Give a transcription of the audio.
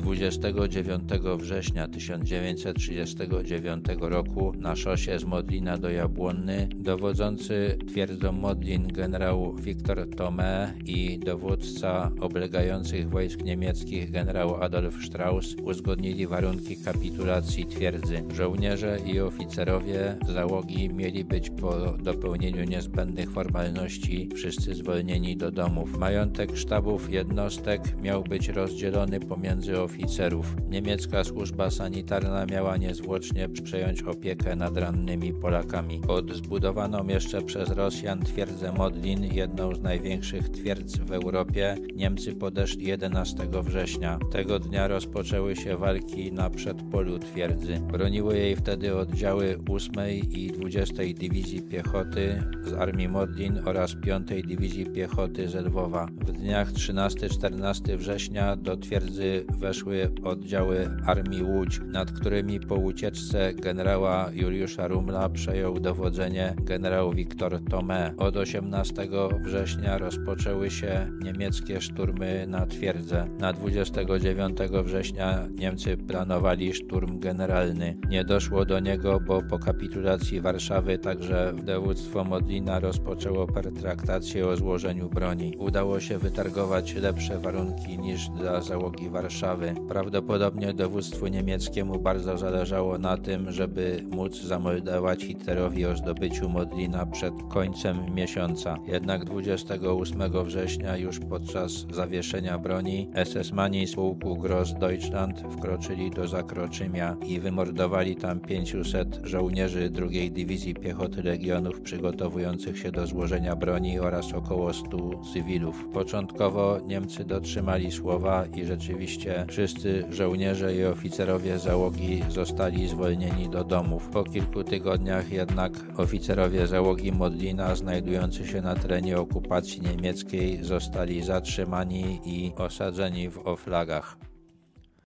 29 września 1939 roku na szosie z Modlina do Jabłonny dowodzący twierdzą Modlin generał Wiktor Tome i dowódca oblegających wojsk niemieckich generał Adolf Strauss uzgodnili warunki kapitulacji twierdzy. Żołnierze i oficerowie załogi mieli być po dopełnieniu niezbędnych formalności wszyscy zwolnieni do domów. Majątek sztabów jednostek miał być rozdzielony pomiędzy oficerów. Niemiecka służba sanitarna miała niezwłocznie przejąć opiekę nad rannymi Polakami. Pod zbudowaną jeszcze przez Rosjan twierdzę Modlin, jedną z największych twierdz w Europie, Niemcy podeszli 11 września. Tego dnia rozpoczęły się walki na przedpolu twierdzy. Broniły jej wtedy oddziały 8 i 20 Dywizji Piechoty z Armii Modlin oraz 5 Dywizji Piechoty z Lwowa. W dniach 13-14 września do twierdzy weszły oddziały Armii Łódź, nad którymi po ucieczce generała Juliusza Rumla przejął dowodzenie generał Wiktor Tome. Od 18 września rozpoczęły się niemieckie szturmy na twierdzę. Na 29 września Niemcy planowali szturm generalny. Nie doszło do niego, bo po kapitulacji Warszawy także dowództwo Modlina rozpoczęło pertraktację o złożeniu broni. Udało się wytargować lepsze warunki niż dla załogi Warszawy. Prawdopodobnie dowództwu niemieckiemu bardzo zależało na tym, żeby móc zamordować Hitlerowi o zdobyciu Modlina przed końcem miesiąca. Jednak 28 września, już podczas zawieszenia broni, SS-mani z pułku Gross Deutschland wkroczyli do Zakroczymia i wymordowali tam 500 żołnierzy II Dywizji Piechoty Legionów przygotowujących się do złożenia broni oraz około 100 cywilów. Początkowo Niemcy dotrzymali słowa i rzeczywiście wszyscy żołnierze i oficerowie załogi zostali zwolnieni do domów. Po kilku tygodniach jednak oficerowie załogi Modlina znajdujący się na terenie okupacji niemieckiej zostali zatrzymani i osadzeni w oflagach.